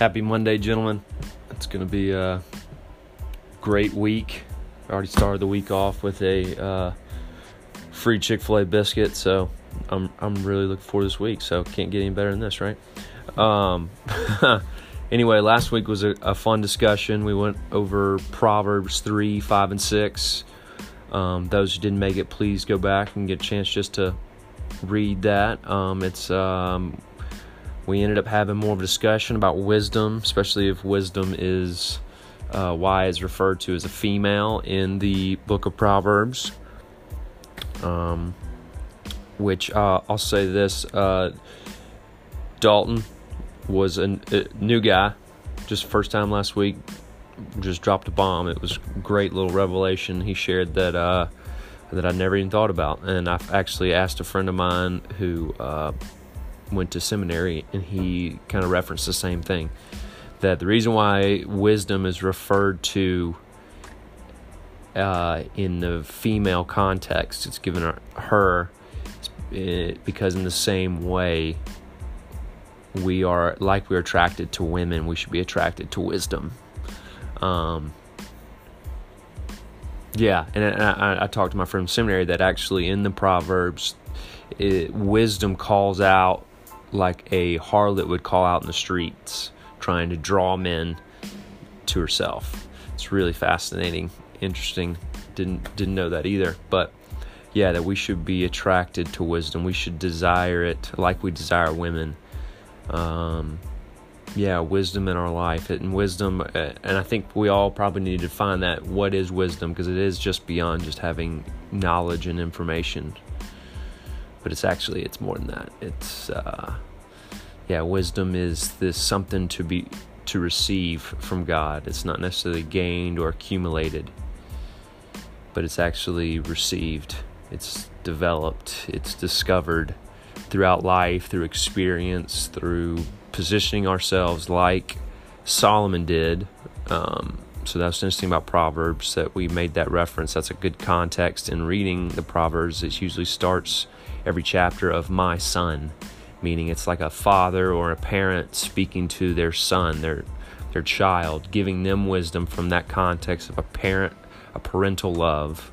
Happy Monday, gentlemen. It's going to be a great week. I already started the week off with a uh, free Chick fil A biscuit, so I'm, I'm really looking forward to this week. So, can't get any better than this, right? Um, anyway, last week was a, a, fun discussion. We went over Proverbs 3, 5, and 6. Um, those who didn't make it, please go back and get a chance just to read that. Um, it's um, we ended up having more of a discussion about wisdom, especially if wisdom is uh, why is referred to as a female in the book of Proverbs. Um, which uh, I'll say this uh, Dalton was a, a, new guy, just first time last week, just dropped a bomb. It was great little revelation he shared that uh, that I never even thought about. And I've actually asked a friend of mine who uh, went to seminary, and he kind of referenced the same thing that the reason why wisdom is referred to uh, in the female context, it's given her, because in the same way we are like we're attracted to women, we should be attracted to wisdom. Um, yeah, and I, I, talked to my friend seminary that actually in the Proverbs, it, wisdom calls out like a harlot would call out in the streets, trying to draw men to herself. It's really fascinating, interesting. Didn't didn't know that either, but yeah, that we should be attracted to wisdom. We should desire it like we desire women. Um, yeah, wisdom in our life, and wisdom, uh, and I think we all probably need to find that. What is wisdom? Because it is just beyond just having knowledge and information but it's actually it's more than that. It's uh, yeah, wisdom is this something to be to receive from God. It's not necessarily gained or accumulated, but it's actually received. It's developed. It's discovered throughout life, through experience, through positioning ourselves like Solomon did. Um, so that's interesting about Proverbs that we made that reference. That's a good context in reading the Proverbs. It usually starts every chapter of my son, meaning it's like a father or a parent speaking to their son, their their child, giving them wisdom from that context of a parent, a parental love,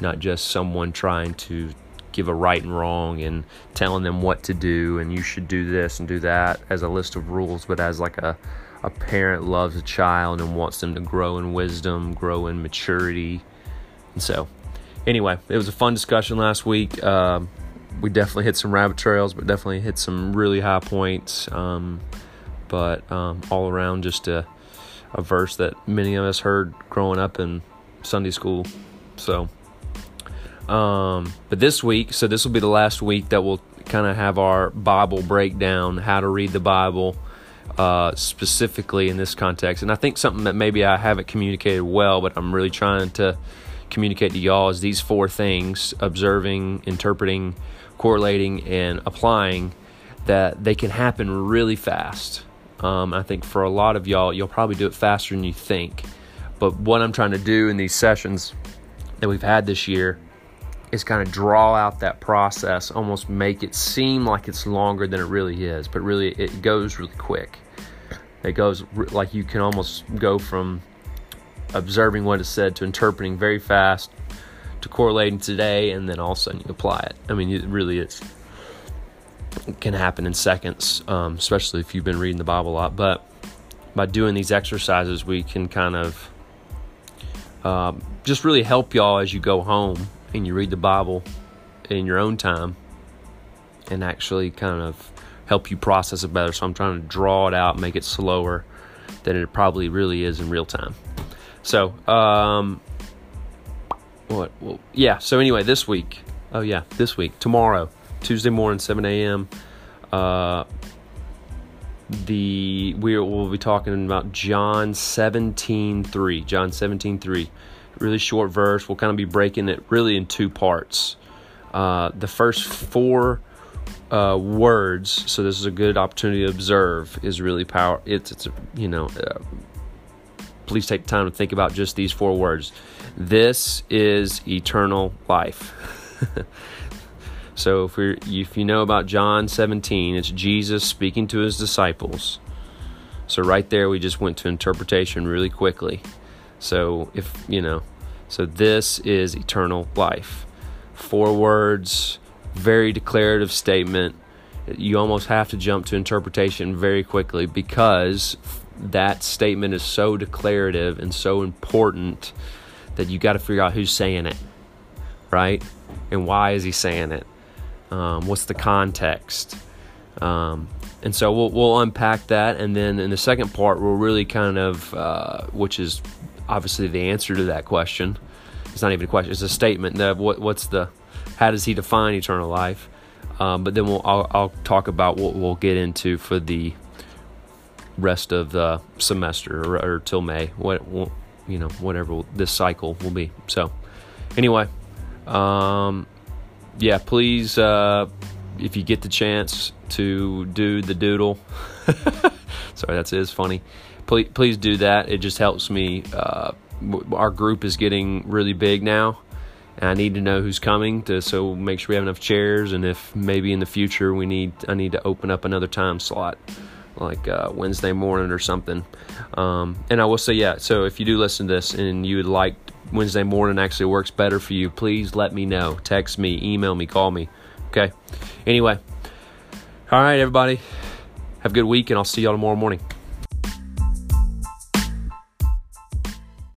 not just someone trying to give a right and wrong and telling them what to do and you should do this and do that as a list of rules, but as like a a parent loves a child and wants them to grow in wisdom, grow in maturity. And so, anyway, it was a fun discussion last week. Uh, we definitely hit some rabbit trails, but definitely hit some really high points. Um, but um, all around, just a, a verse that many of us heard growing up in Sunday school. So, um, but this week, so this will be the last week that we'll kind of have our Bible breakdown, how to read the Bible. Uh, specifically in this context, and I think something that maybe I haven't communicated well, but I'm really trying to communicate to y'all is these four things observing, interpreting, correlating, and applying that they can happen really fast. Um, I think for a lot of y'all, you'll probably do it faster than you think. But what I'm trying to do in these sessions that we've had this year is kind of draw out that process, almost make it seem like it's longer than it really is, but really it goes really quick. It goes like you can almost go from observing what is said to interpreting very fast to correlating today, and then all of a sudden you apply it. I mean, it really is. It can happen in seconds, um, especially if you've been reading the Bible a lot. But by doing these exercises, we can kind of um, just really help y'all as you go home and you read the Bible in your own time and actually kind of help you process it better. So I'm trying to draw it out, make it slower than it probably really is in real time. So, um, what? Well, yeah. So anyway, this week. Oh yeah, this week. Tomorrow, Tuesday morning, 7 a.m. Uh, the we will be talking about John 17:3. John 17:3. Really short verse. We'll kind of be breaking it really in two parts. Uh, the first four uh, words. So this is a good opportunity to observe. Is really power. It's it's you know. Uh, please take time to think about just these four words. This is eternal life. so if, if you know about John 17, it's Jesus speaking to his disciples, So right there, we just went to interpretation really quickly. So if you know, so this is eternal life. Four words, very declarative statement. You almost have to jump to interpretation very quickly because that statement is so declarative and so important that you got to figure out who's saying it, right? And why is he saying it? Um, what's the context? Um, and so we'll, we'll unpack that. And then in the second part, we'll really kind of, uh, which is obviously the answer to that question. It's not even a question, it's a statement. Of what, what's the, how does he define eternal life? Um, but then we'll, I'll, I'll, talk about what we'll get into for the rest of the semester or, or till May, what, you know, whatever this cycle will be. So, anyway, um, yeah, please, uh, if you get the chance to do the doodle, sorry, that's is funny. Please, please do that. It just helps me. Uh, our group is getting really big now. And I need to know who's coming to so make sure we have enough chairs and if maybe in the future we need I need to open up another time slot like uh, Wednesday morning or something. Um, and I will say, yeah, so if you do listen to this and you would like Wednesday morning actually works better for you, please let me know. Text me, email me, call me. Okay. Anyway, all right, everybody. Have a good week, and I'll see y'all tomorrow morning.